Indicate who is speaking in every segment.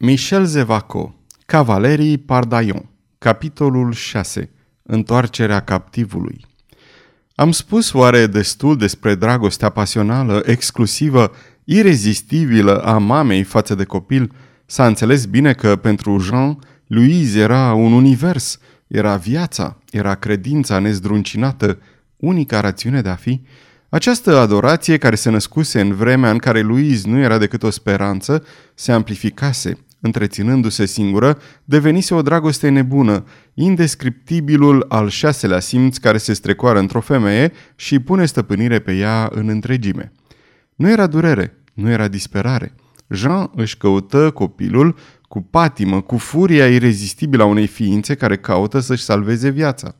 Speaker 1: Michel Zevaco, Cavalerii Pardaion, capitolul 6, Întoarcerea captivului. Am spus oare destul despre dragostea pasională, exclusivă, irezistibilă a mamei față de copil? S-a înțeles bine că pentru Jean, Louise era un univers, era viața, era credința nezdruncinată, unica rațiune de a fi. Această adorație care se născuse în vremea în care Louise nu era decât o speranță, se amplificase – întreținându-se singură, devenise o dragoste nebună, indescriptibilul al șaselea simț care se strecoară într-o femeie și pune stăpânire pe ea în întregime. Nu era durere, nu era disperare. Jean își căută copilul cu patimă, cu furia irezistibilă a unei ființe care caută să-și salveze viața.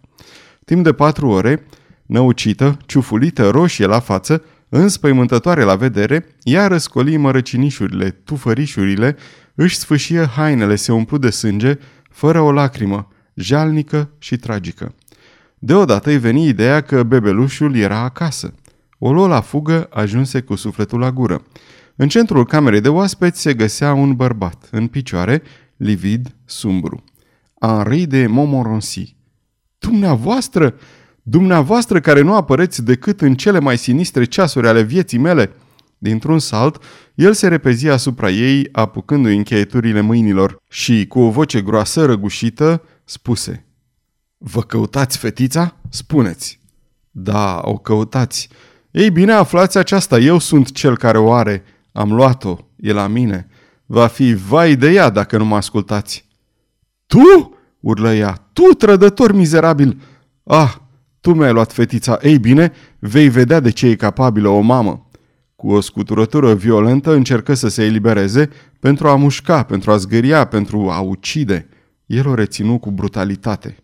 Speaker 1: Timp de patru ore, năucită, ciufulită, roșie la față, înspăimântătoare la vedere, ea răscoli mărăcinișurile, tufărișurile, își sfâșie hainele, se umplu de sânge, fără o lacrimă, jalnică și tragică. Deodată îi veni ideea că bebelușul era acasă. O luă la fugă, ajunse cu sufletul la gură. În centrul camerei de oaspeți se găsea un bărbat, în picioare, livid, sumbru. Henri de Montmorency. Dumneavoastră? Dumneavoastră care nu apăreți decât în cele mai sinistre ceasuri ale vieții mele?" Dintr-un salt, el se repezi asupra ei, apucându-i încheieturile mâinilor și, cu o voce groasă răgușită, spuse Vă căutați fetița? Spuneți! Da, o căutați. Ei bine, aflați aceasta, eu sunt cel care o are. Am luat-o, e la mine. Va fi vai de ea dacă nu mă ascultați. Tu? urlă ea. Tu, trădător mizerabil! Ah, tu mi-ai luat fetița. Ei bine, vei vedea de ce e capabilă o mamă. Cu o scuturătură violentă încercă să se elibereze pentru a mușca, pentru a zgâria, pentru a ucide. El o reținu cu brutalitate.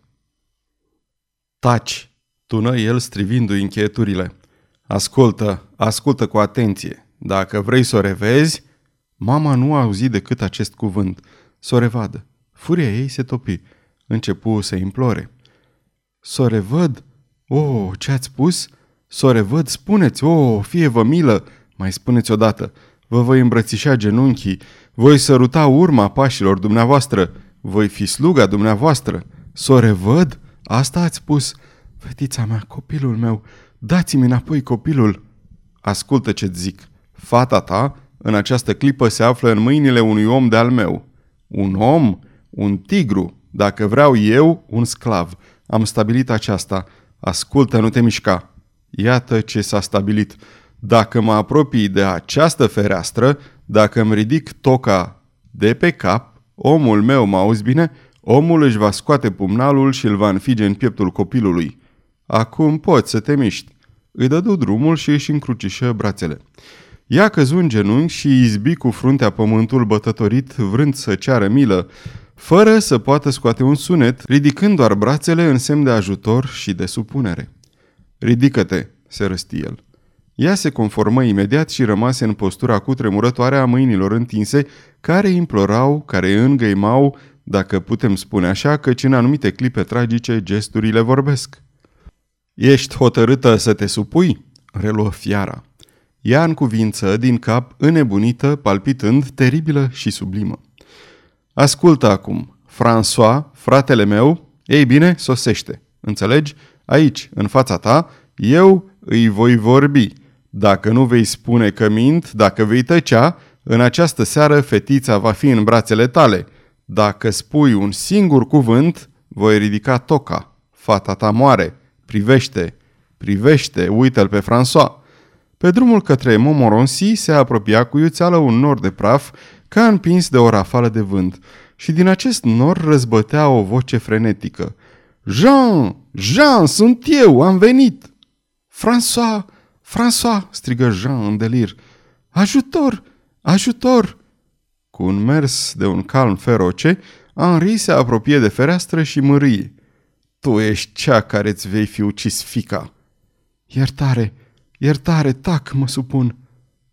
Speaker 1: Taci, tună el strivindu-i încheieturile. Ascultă, ascultă cu atenție. Dacă vrei să o revezi... Mama nu a auzit decât acest cuvânt. Să o revadă. Furia ei se topi. Începu să implore. Să o revăd? Oh, ce ați spus? Să o revăd? Spuneți, oh, fie vă milă, mai spuneți odată, vă voi îmbrățișa genunchii, voi săruta urma pașilor dumneavoastră, voi fi sluga dumneavoastră. Să o revăd? Asta ați spus. Fetița mea, copilul meu, dați-mi înapoi copilul. Ascultă ce-ți zic. Fata ta, în această clipă, se află în mâinile unui om de-al meu. Un om? Un tigru. Dacă vreau eu, un sclav. Am stabilit aceasta. Ascultă, nu te mișca. Iată ce s-a stabilit. Dacă mă apropii de această fereastră, dacă îmi ridic toca de pe cap, omul meu, mă auzi bine, omul își va scoate pumnalul și îl va înfige în pieptul copilului. Acum poți să te miști. Îi dădu drumul și își încrucișă brațele. Ea căzu în genunchi și izbi cu fruntea pământul bătătorit, vrând să ceară milă, fără să poată scoate un sunet, ridicând doar brațele în semn de ajutor și de supunere. Ridică-te, se răsti el. Ea se conformă imediat și rămase în postura cu tremurătoare a mâinilor întinse, care implorau, care îngăimau, dacă putem spune așa, căci în anumite clipe tragice gesturile vorbesc. Ești hotărâtă să te supui?" reluă fiara. Ea în cuvință, din cap, înnebunită, palpitând, teribilă și sublimă. Ascultă acum, François, fratele meu, ei bine, sosește. Înțelegi? Aici, în fața ta, eu îi voi vorbi. Dacă nu vei spune că mint, dacă vei tăcea, în această seară fetița va fi în brațele tale. Dacă spui un singur cuvânt, voi ridica toca. Fata ta moare. Privește, privește, uită-l pe François. Pe drumul către Montmorency se apropia cu iuțeală un nor de praf ca împins de o rafală de vânt și din acest nor răzbătea o voce frenetică. Jean! Jean, sunt eu, am venit! François! François!" strigă Jean în delir. Ajutor! Ajutor! Cu un mers de un calm feroce, Henri se apropie de fereastră și mârie. Tu ești cea care îți vei fi ucis fica. Iertare, iertare, tac, mă supun.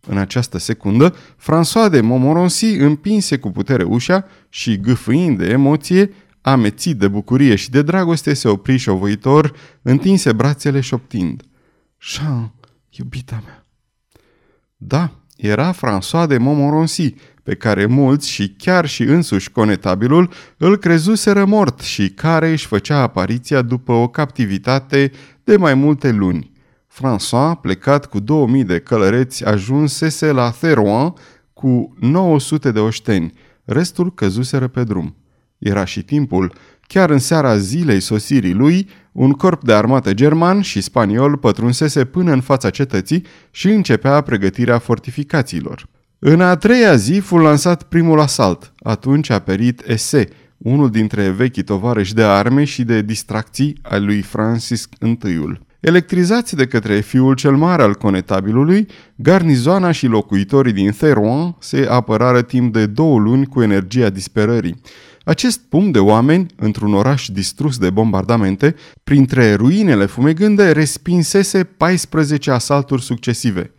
Speaker 1: În această secundă, François de Montmorency împinse cu putere ușa și, gâfâind de emoție, amețit de bucurie și de dragoste, se opri șovăitor, întinse brațele șoptind. Jean, iubita mea. Da, era François de Montmorency, pe care mulți și chiar și însuși conetabilul îl crezuseră mort și care își făcea apariția după o captivitate de mai multe luni. François, plecat cu 2000 de călăreți, ajunsese la Therouan cu 900 de oșteni, restul căzuseră pe drum. Era și timpul, chiar în seara zilei sosirii lui, un corp de armată german și spaniol pătrunsese până în fața cetății și începea pregătirea fortificațiilor. În a treia zi fu lansat primul asalt. Atunci a perit Ese, unul dintre vechii tovarăși de arme și de distracții al lui Francis I. Electrizați de către fiul cel mare al conetabilului, garnizoana și locuitorii din Therouan se apărară timp de două luni cu energia disperării. Acest punct de oameni, într-un oraș distrus de bombardamente, printre ruinele fumegânde, respinsese 14 asalturi succesive.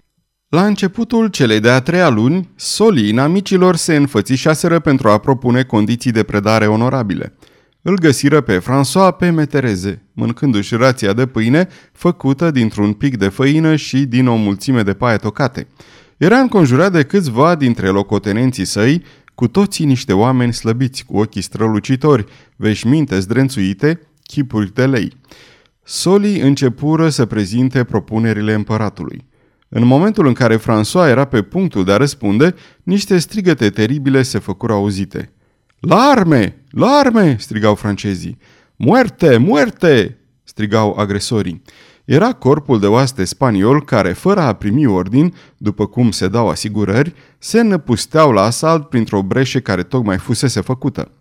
Speaker 1: La începutul celei de-a treia luni, solii inamicilor se înfățișaseră pentru a propune condiții de predare onorabile. Îl găsiră pe François pe metereze, mâncându-și rația de pâine făcută dintr-un pic de făină și din o mulțime de paie tocate. Era înconjurat de câțiva dintre locotenenții săi, cu toții niște oameni slăbiți, cu ochii strălucitori, veșminte zdrențuite, chipuri de lei. Solii începură să prezinte propunerile împăratului. În momentul în care François era pe punctul de a răspunde, niște strigăte teribile se făcură auzite. La arme! La arme! strigau francezii. Muerte! Muerte! strigau agresorii. Era corpul de oaste spaniol care, fără a primi ordin, după cum se dau asigurări, se năpusteau la asalt printr-o breșe care tocmai fusese făcută.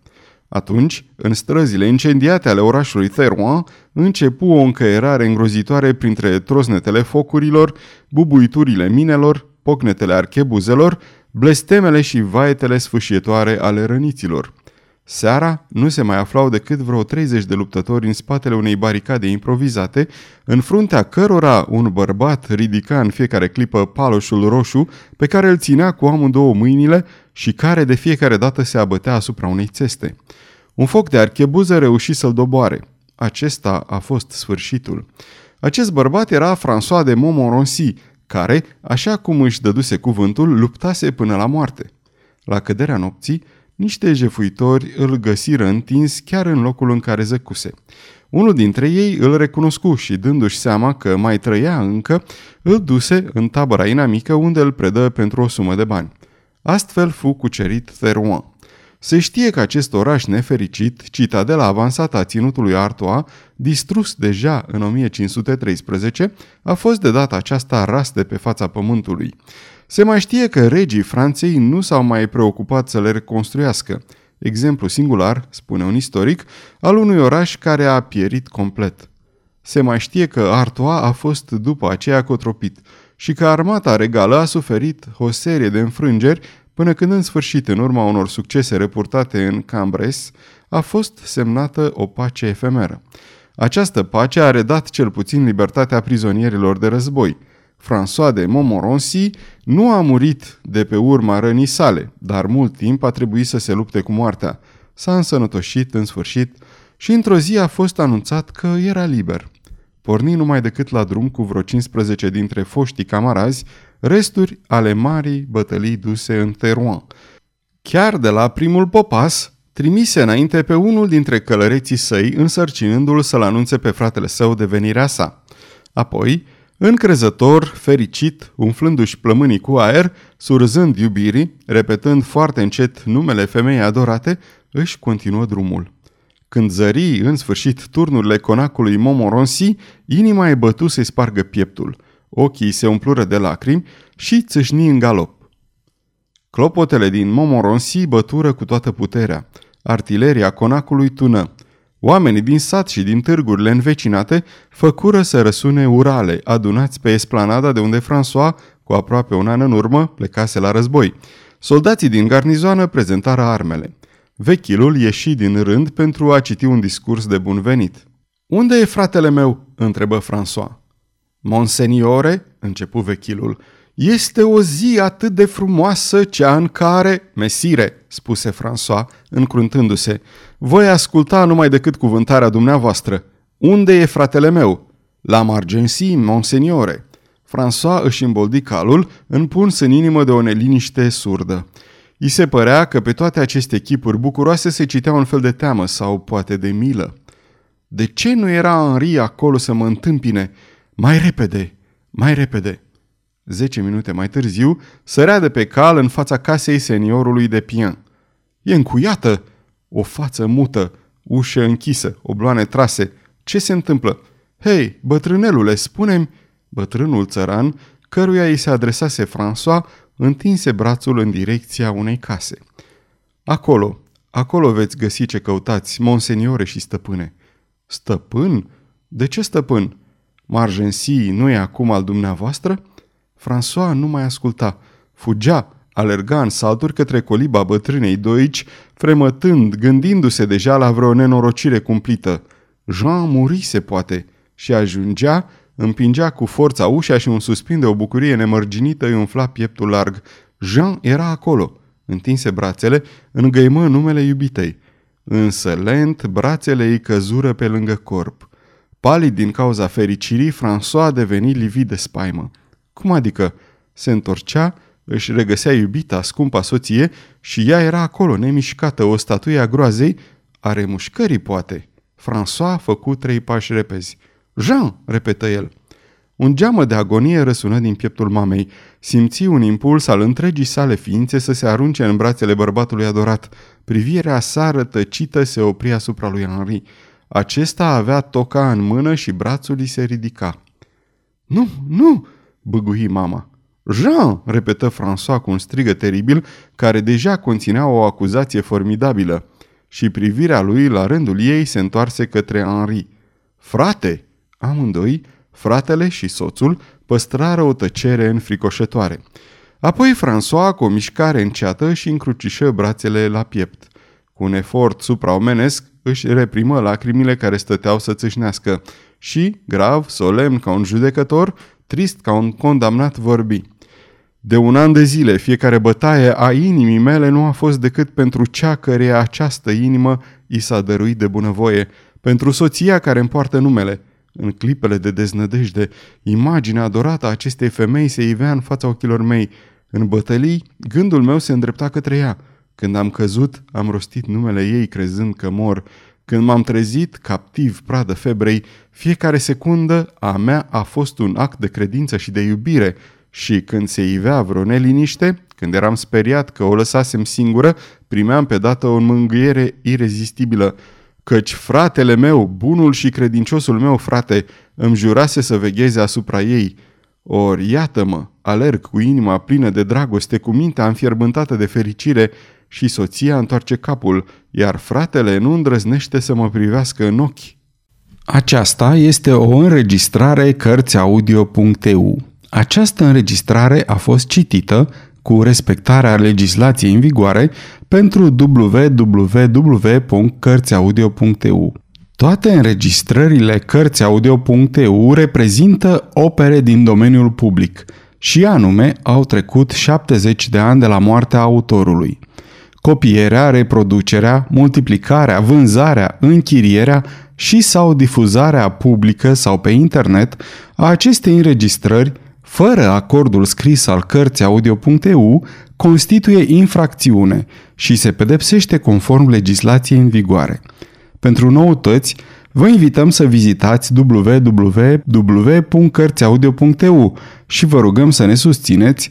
Speaker 1: Atunci, în străzile incendiate ale orașului Therouan, începu o încăierare îngrozitoare printre trosnetele focurilor, bubuiturile minelor, pocnetele archebuzelor, blestemele și vaetele sfâșietoare ale răniților. Seara nu se mai aflau decât vreo 30 de luptători în spatele unei baricade improvizate, în fruntea cărora un bărbat ridica în fiecare clipă paloșul roșu pe care îl ținea cu amândouă mâinile și care de fiecare dată se abătea asupra unei țeste. Un foc de archebuză reuși să-l doboare. Acesta a fost sfârșitul. Acest bărbat era François de Montmorency, care, așa cum își dăduse cuvântul, luptase până la moarte. La căderea nopții, niște jefuitori îl găsiră întins chiar în locul în care zăcuse. Unul dintre ei îl recunoscu și, dându-și seama că mai trăia încă, îl duse în tabăra inamică unde îl predă pentru o sumă de bani. Astfel fu cucerit Therouan. Se știe că acest oraș nefericit, citadela avansată a ținutului Artois, distrus deja în 1513, a fost de data aceasta ras de pe fața pământului. Se mai știe că regii Franței nu s-au mai preocupat să le reconstruiască. Exemplu singular, spune un istoric, al unui oraș care a pierit complet. Se mai știe că Artois a fost după aceea cotropit și că armata regală a suferit o serie de înfrângeri până când în sfârșit, în urma unor succese reportate în Cambres, a fost semnată o pace efemeră. Această pace a redat cel puțin libertatea prizonierilor de război. François de Montmorency nu a murit de pe urma rănii sale, dar mult timp a trebuit să se lupte cu moartea. S-a însănătoșit în sfârșit și într-o zi a fost anunțat că era liber. Porni numai decât la drum cu vreo 15 dintre foștii camarazi, resturi ale marii bătălii duse în Teruan. Chiar de la primul popas, trimise înainte pe unul dintre călăreții săi, însărcinându-l să-l anunțe pe fratele său de venirea sa. Apoi, încrezător, fericit, umflându-și plămânii cu aer, surzând iubirii, repetând foarte încet numele femeii adorate, își continuă drumul. Când zări în sfârșit turnurile conacului Momoronsi, inima e bătu să-i spargă pieptul – Ochii se umplură de lacrimi și țâșni în galop. Clopotele din Momoronsi bătură cu toată puterea. Artileria conacului tună. Oamenii din sat și din târgurile învecinate făcură să răsune urale, adunați pe esplanada de unde François, cu aproape un an în urmă, plecase la război. Soldații din garnizoană prezentară armele. Vechilul ieși din rând pentru a citi un discurs de bun venit. Unde e fratele meu?" întrebă François. Monseniore, începu vechilul, este o zi atât de frumoasă cea în care... Mesire, spuse François, încruntându-se, voi asculta numai decât cuvântarea dumneavoastră. Unde e fratele meu? La Margensi, monseniore. François își îmboldi calul, împuns în inimă de o neliniște surdă. I se părea că pe toate aceste chipuri bucuroase se citea un fel de teamă sau poate de milă. De ce nu era Henri acolo să mă întâmpine? Mai repede, mai repede. Zece minute mai târziu, sărea de pe cal în fața casei seniorului de Pien. E încuiată! O față mută, ușă închisă, obloane trase. Ce se întâmplă? Hei, bătrânelule, spune-mi... Bătrânul țăran, căruia îi se adresase François, întinse brațul în direcția unei case. Acolo, acolo veți găsi ce căutați, monseniore și stăpâne. Stăpân? De ce stăpân? Margensi nu e acum al dumneavoastră? François nu mai asculta. Fugea, alerga în salturi către coliba bătrânei doici, fremătând, gândindu-se deja la vreo nenorocire cumplită. Jean murise, poate, și ajungea, împingea cu forța ușa și un suspin de o bucurie nemărginită îi umfla pieptul larg. Jean era acolo, întinse brațele, îngăimă numele iubitei. Însă lent, brațele îi căzură pe lângă corp. Palid din cauza fericirii, François a devenit livid de spaimă. Cum adică? Se întorcea, își regăsea iubita, scumpa soție și ea era acolo, nemișcată, o statuie a groazei, a remușcării poate. François a făcut trei pași repezi. Jean, repetă el. Un geamă de agonie răsună din pieptul mamei. Simți un impuls al întregii sale ființe să se arunce în brațele bărbatului adorat. Privirea sa rătăcită se opri asupra lui Henri. Acesta avea toca în mână și brațul îi se ridica. Nu, nu!" Băgui mama. Jean!" repetă François cu un strigă teribil care deja conținea o acuzație formidabilă. Și privirea lui, la rândul ei, se întoarse către Henri. Frate!" Amândoi, fratele și soțul, păstrară o tăcere înfricoșătoare. Apoi François, cu o mișcare înceată, și încrucișă brațele la piept. Cu un efort supraomenesc, își reprimă lacrimile care stăteau să țâșnească și, grav, solemn ca un judecător, trist ca un condamnat vorbi. De un an de zile, fiecare bătaie a inimii mele nu a fost decât pentru cea care această inimă i s-a dăruit de bunăvoie, pentru soția care îmi poartă numele. În clipele de deznădejde, imaginea adorată a acestei femei se ivea în fața ochilor mei. În bătălii, gândul meu se îndrepta către ea. Când am căzut, am rostit numele ei crezând că mor. Când m-am trezit, captiv, pradă febrei, fiecare secundă a mea a fost un act de credință și de iubire și când se ivea vreo neliniște, când eram speriat că o lăsasem singură, primeam pe dată o mângâiere irezistibilă, căci fratele meu, bunul și credinciosul meu frate, îmi jurase să vegheze asupra ei. Ori, iată-mă, alerg cu inima plină de dragoste, cu mintea înfierbântată de fericire și soția întoarce capul, iar fratele nu îndrăznește să mă privească în ochi. Aceasta este o înregistrare Cărțiaudio.eu. Această înregistrare a fost citită cu respectarea legislației în vigoare pentru www.cărțiaudio.eu. Toate înregistrările Cărțiaudio.eu reprezintă opere din domeniul public și anume au trecut 70 de ani de la moartea autorului. Copierea, reproducerea, multiplicarea, vânzarea, închirierea și sau difuzarea publică sau pe internet a acestei înregistrări fără acordul scris al cărții audio.eu, constituie infracțiune și se pedepsește conform legislației în vigoare. Pentru noutăți, vă invităm să vizitați www.cărțiaudio.eu și vă rugăm să ne susțineți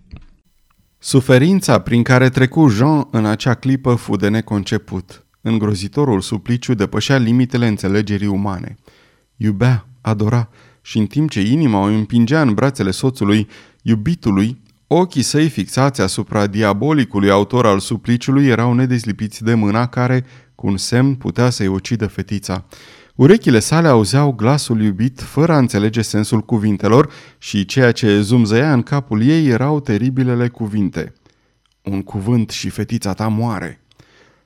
Speaker 1: Suferința prin care trecu Jean în acea clipă fu de neconceput. Îngrozitorul supliciu depășea limitele înțelegerii umane. Iubea, adora, și în timp ce inima o împingea în brațele soțului, iubitului, ochii săi fixați asupra diabolicului autor al supliciului erau nedezlipiți de mâna care, cu un semn, putea să-i ucidă fetița. Urechile sale auzeau glasul iubit fără a înțelege sensul cuvintelor și ceea ce zumzăia în capul ei erau teribilele cuvinte. Un cuvânt și fetița ta moare.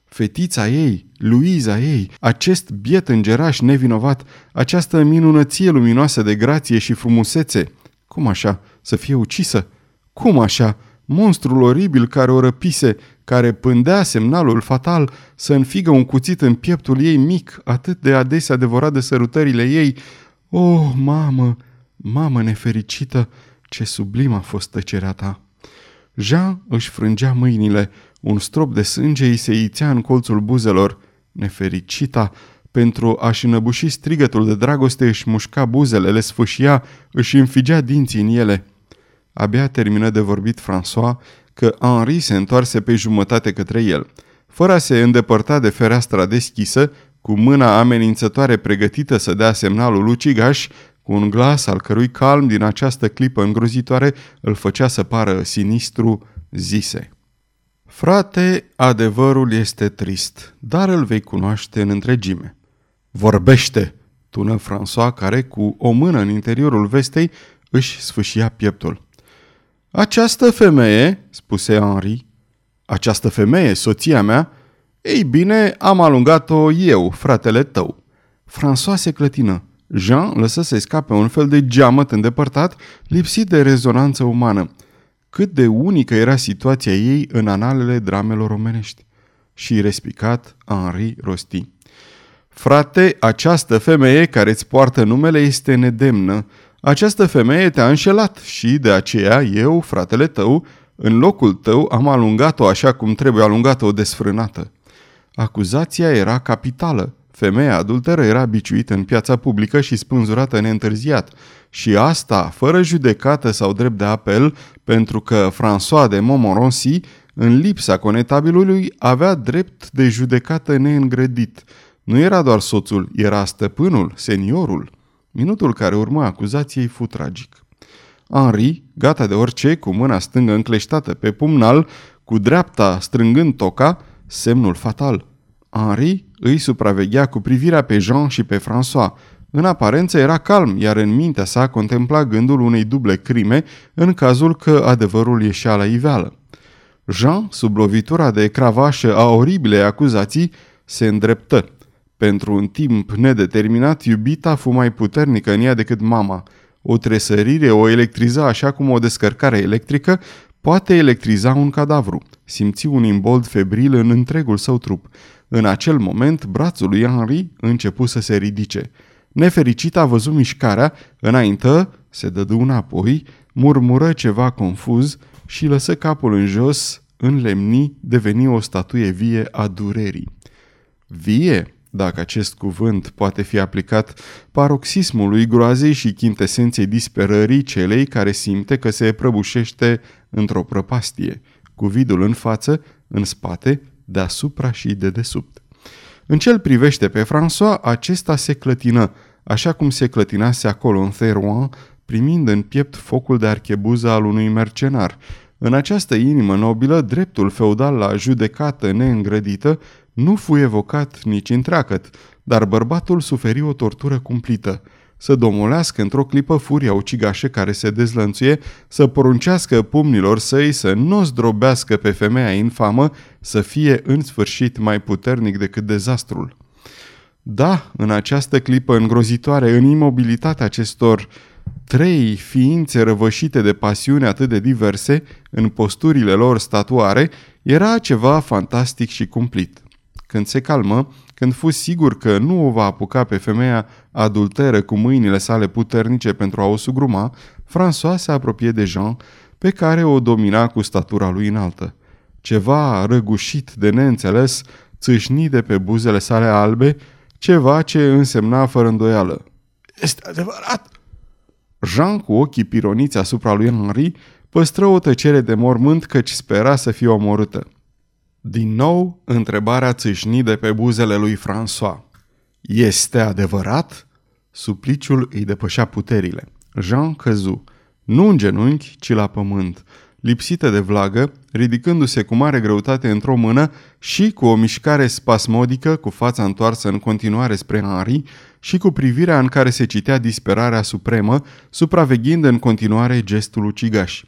Speaker 1: Fetița ei, Luiza ei, acest biet îngeraș nevinovat, această minunăție luminoasă de grație și frumusețe. Cum așa? Să fie ucisă? Cum așa? Monstrul oribil care o răpise, care pândea semnalul fatal să înfigă un cuțit în pieptul ei mic, atât de adesea devorat de sărutările ei. O, oh, mamă, mamă nefericită, ce sublim a fost tăcerea ta! Jean își frângea mâinile, un strop de sânge îi se ițea în colțul buzelor. Nefericita, pentru a-și înăbuși strigătul de dragoste, își mușca buzele, le sfâșia, își înfigea dinții în ele. Abia termină de vorbit François că Henri se întoarse pe jumătate către el. Fără a se îndepărta de fereastra deschisă, cu mâna amenințătoare pregătită să dea semnalul ucigaș, cu un glas al cărui calm din această clipă îngrozitoare îl făcea să pară sinistru, zise. Frate, adevărul este trist, dar îl vei cunoaște în întregime. Vorbește, tună François, care cu o mână în interiorul vestei își sfâșia pieptul. Această femeie, spuse Henri, această femeie, soția mea, ei bine, am alungat-o eu, fratele tău. François se clătină. Jean lăsă să scape un fel de geamăt îndepărtat, lipsit de rezonanță umană. Cât de unică era situația ei în analele dramelor omenești. Și respicat, Henri rosti. Frate, această femeie care îți poartă numele este nedemnă. Această femeie te-a înșelat și de aceea eu, fratele tău, în locul tău am alungat-o așa cum trebuie alungată o desfrânată. Acuzația era capitală. Femeia adulteră era biciuită în piața publică și spânzurată neîntârziat. Și asta, fără judecată sau drept de apel, pentru că François de Montmorency, în lipsa conetabilului, avea drept de judecată neîngrădit. Nu era doar soțul, era stăpânul, seniorul. Minutul care urmă acuzației fu tragic. Henri, gata de orice, cu mâna stângă încleștată pe pumnal, cu dreapta strângând toca, semnul fatal. Henri îi supraveghea cu privirea pe Jean și pe François. În aparență era calm, iar în mintea sa contempla gândul unei duble crime în cazul că adevărul ieșea la iveală. Jean, sub lovitura de cravașă a oribilei acuzații, se îndreptă. Pentru un timp nedeterminat, iubita fu mai puternică în ea decât mama. O tresărire o electriza așa cum o descărcare electrică poate electriza un cadavru. Simți un imbold febril în întregul său trup. În acel moment, brațul lui Henri începu să se ridice. Nefericit a văzut mișcarea, înaintă, se dădu înapoi, murmură ceva confuz și lăsă capul în jos, în lemni, deveni o statuie vie a durerii. Vie? Dacă acest cuvânt poate fi aplicat paroxismului groazei și chintesenței disperării celei care simte că se prăbușește într-o prăpastie, cu vidul în față, în spate, deasupra și de desubt. În cel privește pe François, acesta se clătină, așa cum se clătinase acolo în Therouan, primind în piept focul de archebuză al unui mercenar. În această inimă nobilă, dreptul feudal la judecată neîngrădită nu fu evocat nici întreacăt, dar bărbatul suferi o tortură cumplită. Să domolească într-o clipă furia ucigașă care se dezlănțuie, să poruncească pumnilor săi să nu zdrobească pe femeia infamă, să fie în sfârșit mai puternic decât dezastrul. Da, în această clipă îngrozitoare, în imobilitatea acestor trei ființe răvășite de pasiuni atât de diverse, în posturile lor statuare, era ceva fantastic și cumplit. Când se calmă, când fu sigur că nu o va apuca pe femeia adulteră cu mâinile sale puternice pentru a o sugruma, François se apropie de Jean, pe care o domina cu statura lui înaltă. Ceva răgușit de neînțeles țâșni de pe buzele sale albe, ceva ce însemna fără îndoială. Este adevărat! Jean, cu ochii pironiți asupra lui Henri, păstră o tăcere de mormânt căci spera să fie omorâtă. Din nou, întrebarea țâșni de pe buzele lui François. Este adevărat? Supliciul îi depășea puterile. Jean căzu, nu în genunchi, ci la pământ. lipsită de vlagă, ridicându-se cu mare greutate într-o mână și cu o mișcare spasmodică, cu fața întoarsă în continuare spre Henri și cu privirea în care se citea disperarea supremă, supraveghind în continuare gestul ucigaș.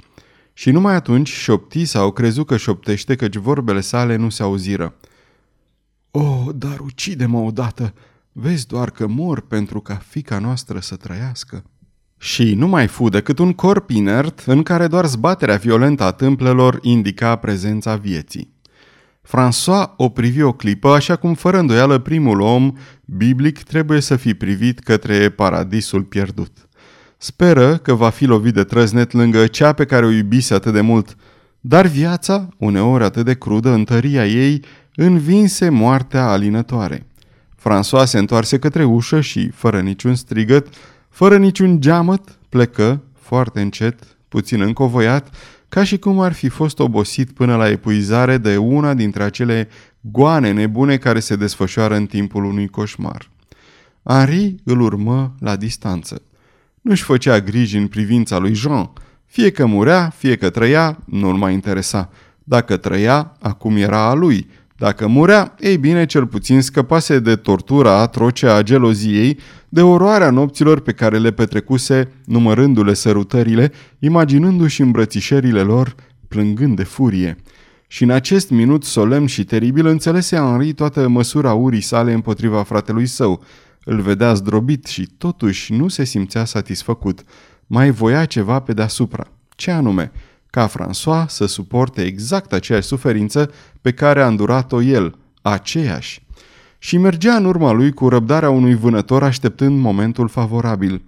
Speaker 1: Și numai atunci șopti sau crezu că șoptește căci vorbele sale nu se auziră. O, oh, dar ucide-mă odată! Vezi doar că mor pentru ca fica noastră să trăiască. Și nu mai fu decât un corp inert în care doar zbaterea violentă a tâmplelor indica prezența vieții. François o privi o clipă, așa cum fără îndoială primul om biblic trebuie să fi privit către paradisul pierdut. Speră că va fi lovit de trăznet lângă cea pe care o iubise atât de mult, dar viața, uneori atât de crudă în tăria ei, învinse moartea alinătoare. François se întoarse către ușă și, fără niciun strigăt, fără niciun geamăt, plecă, foarte încet, puțin încovoiat, ca și cum ar fi fost obosit până la epuizare de una dintre acele goane nebune care se desfășoară în timpul unui coșmar. Henri îl urmă la distanță. Nu-și făcea griji în privința lui Jean. Fie că murea, fie că trăia, nu-l mai interesa. Dacă trăia, acum era a lui. Dacă murea, ei bine, cel puțin scăpase de tortura atroce a geloziei, de oroarea nopților pe care le petrecuse, numărându-le sărutările, imaginându-și îmbrățișările lor, plângând de furie. Și în acest minut solemn și teribil înțelese Henri toată măsura urii sale împotriva fratelui său. Îl vedea zdrobit și totuși nu se simțea satisfăcut. Mai voia ceva pe deasupra. Ce anume? Ca François să suporte exact aceeași suferință pe care a îndurat-o el, aceeași. Și mergea în urma lui cu răbdarea unui vânător așteptând momentul favorabil.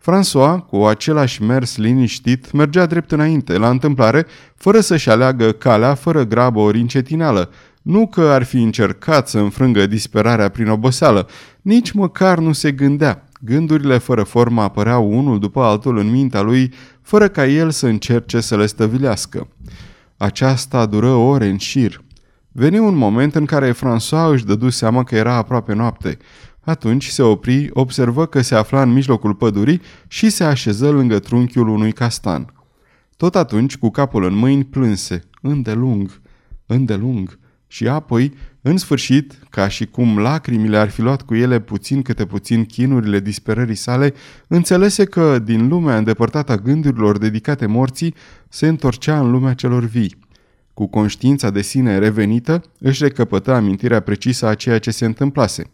Speaker 1: François, cu același mers liniștit, mergea drept înainte, la întâmplare, fără să-și aleagă calea, fără grabă ori încetinală, nu că ar fi încercat să înfrângă disperarea prin oboseală, nici măcar nu se gândea. Gândurile fără formă apăreau unul după altul în mintea lui, fără ca el să încerce să le stăvilească. Aceasta dură ore în șir. Veni un moment în care François își dădu seama că era aproape noapte. Atunci se opri, observă că se afla în mijlocul pădurii și se așeză lângă trunchiul unui castan. Tot atunci, cu capul în mâini, plânse, îndelung, îndelung și apoi, în sfârșit, ca și cum lacrimile ar fi luat cu ele puțin câte puțin chinurile disperării sale, înțelese că, din lumea îndepărtată a gândurilor dedicate morții, se întorcea în lumea celor vii. Cu conștiința de sine revenită, își recăpătă amintirea precisă a ceea ce se întâmplase.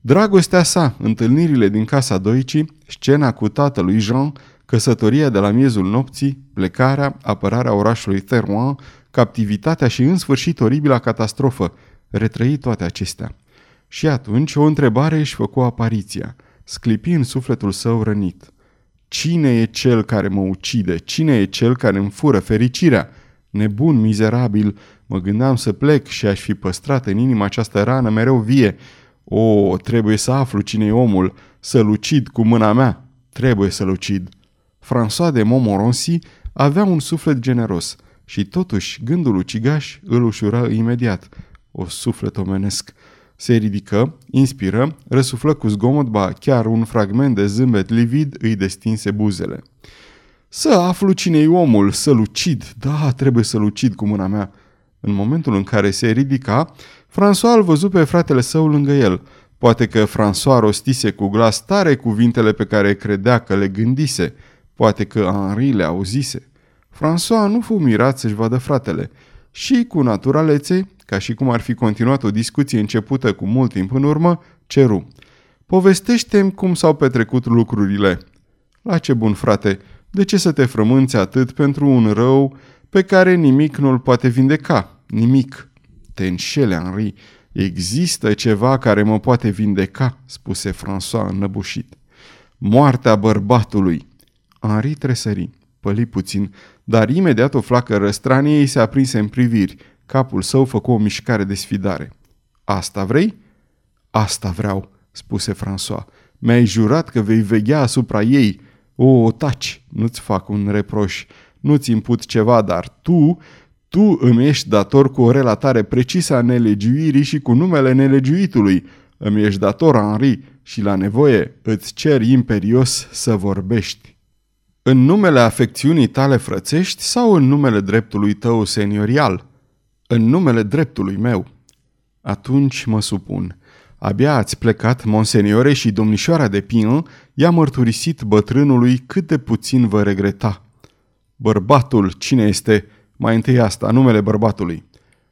Speaker 1: Dragostea sa, întâlnirile din casa Doicii, scena cu tatălui Jean, căsătoria de la miezul nopții, plecarea, apărarea orașului Terouan, captivitatea și în sfârșit oribila catastrofă, retrăi toate acestea. Și atunci o întrebare își făcu apariția, sclipi în sufletul său rănit. Cine e cel care mă ucide? Cine e cel care îmi fură fericirea? Nebun, mizerabil, mă gândeam să plec și aș fi păstrat în inima această rană mereu vie. O, trebuie să aflu cine e omul, să-l ucid cu mâna mea. Trebuie să-l ucid. François de Montmorency avea un suflet generos și totuși gândul ucigaș îl ușură imediat. O suflet omenesc. Se ridică, inspiră, răsuflă cu zgomot, ba chiar un fragment de zâmbet livid îi destinse buzele. Să aflu cine-i omul, să-l ucid. Da, trebuie să-l ucid cu mâna mea. În momentul în care se ridica, François îl văzu pe fratele său lângă el. Poate că François rostise cu glas tare cuvintele pe care credea că le gândise. Poate că Henri le auzise. François nu fu mirat să-și vadă fratele și, cu naturalețe, ca și cum ar fi continuat o discuție începută cu mult timp în urmă, ceru. Povestește-mi cum s-au petrecut lucrurile. La ce bun frate, de ce să te frămânți atât pentru un rău pe care nimic nu-l poate vindeca? Nimic. Te înșele, Henri. Există ceva care mă poate vindeca, spuse François înnăbușit. Moartea bărbatului. Henri tresări, păli puțin, dar imediat o flacă răstranie îi se aprinse în priviri. Capul său făcu o mișcare de sfidare. Asta vrei? Asta vreau, spuse François. Mi-ai jurat că vei veghea asupra ei. O, taci, nu-ți fac un reproș, nu-ți imput ceva, dar tu, tu îmi ești dator cu o relatare precisă a nelegiuirii și cu numele nelegiuitului. Îmi ești dator, Henri, și la nevoie îți cer imperios să vorbești. În numele afecțiunii tale frățești sau în numele dreptului tău seniorial? În numele dreptului meu. Atunci mă supun. Abia ați plecat, monseniore, și domnișoara de Pin i-a mărturisit bătrânului cât de puțin vă regreta. Bărbatul, cine este? Mai întâi asta, numele bărbatului.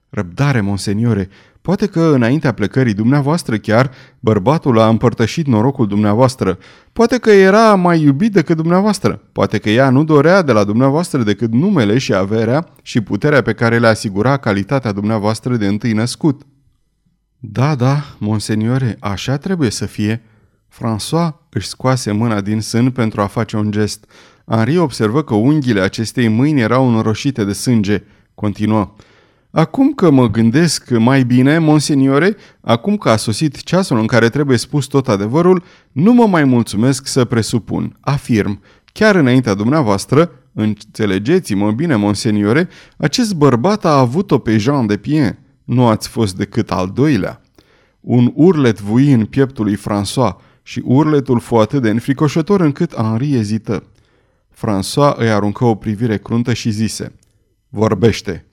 Speaker 1: Răbdare, monseniore, poate că înaintea plecării dumneavoastră chiar bărbatul a împărtășit norocul dumneavoastră. Poate că era mai iubit decât dumneavoastră. Poate că ea nu dorea de la dumneavoastră decât numele și averea și puterea pe care le asigura calitatea dumneavoastră de întâi născut. Da, da, monseniore, așa trebuie să fie. François își scoase mâna din sân pentru a face un gest. Henri observă că unghiile acestei mâini erau înroșite de sânge. Continuă. Acum că mă gândesc mai bine, monseniore, acum că a sosit ceasul în care trebuie spus tot adevărul, nu mă mai mulțumesc să presupun. Afirm, chiar înaintea dumneavoastră, înțelegeți-mă bine, monseniore, acest bărbat a avut-o pe Jean de Pien. Nu ați fost decât al doilea. Un urlet vui în pieptul lui François și urletul fu atât de înfricoșător încât Henri ezită. François îi aruncă o privire cruntă și zise, Vorbește!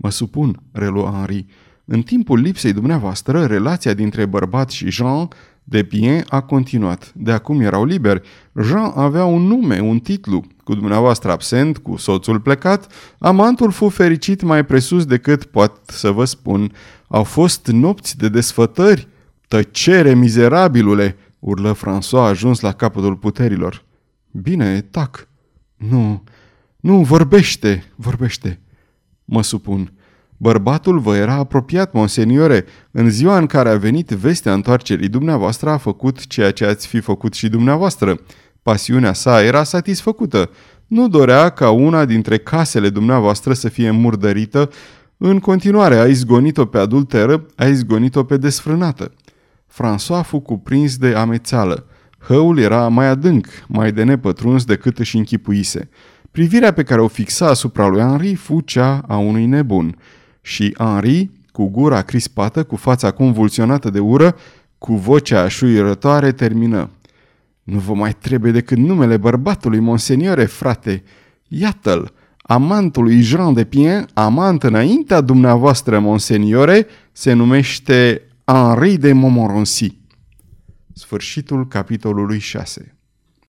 Speaker 1: Mă supun, reluă Henri. În timpul lipsei dumneavoastră, relația dintre bărbat și Jean de Bien a continuat. De acum erau liberi. Jean avea un nume, un titlu. Cu dumneavoastră absent, cu soțul plecat, amantul fu fericit mai presus decât pot să vă spun. Au fost nopți de desfătări. Tăcere, mizerabilule! urlă François ajuns la capătul puterilor. Bine, tac. Nu, nu, vorbește, vorbește. Mă supun. Bărbatul vă era apropiat, monseniore. În ziua în care a venit vestea întoarcerii dumneavoastră a făcut ceea ce ați fi făcut și dumneavoastră. Pasiunea sa era satisfăcută. Nu dorea ca una dintre casele dumneavoastră să fie murdărită. În continuare a izgonit-o pe adulteră, a izgonit-o pe desfrânată. François fu cuprins de amețeală. Hăul era mai adânc, mai de nepătruns decât își închipuise. Privirea pe care o fixa asupra lui Henri fu cea a unui nebun. Și Henri, cu gura crispată, cu fața convulsionată de ură, cu vocea șuierătoare, termină. Nu vă mai trebuie decât numele bărbatului, monseniore, frate. Iată-l, amantul lui Jean de Pien, amant înaintea dumneavoastră, monseniore, se numește Henri de Montmorency. Sfârșitul capitolului 6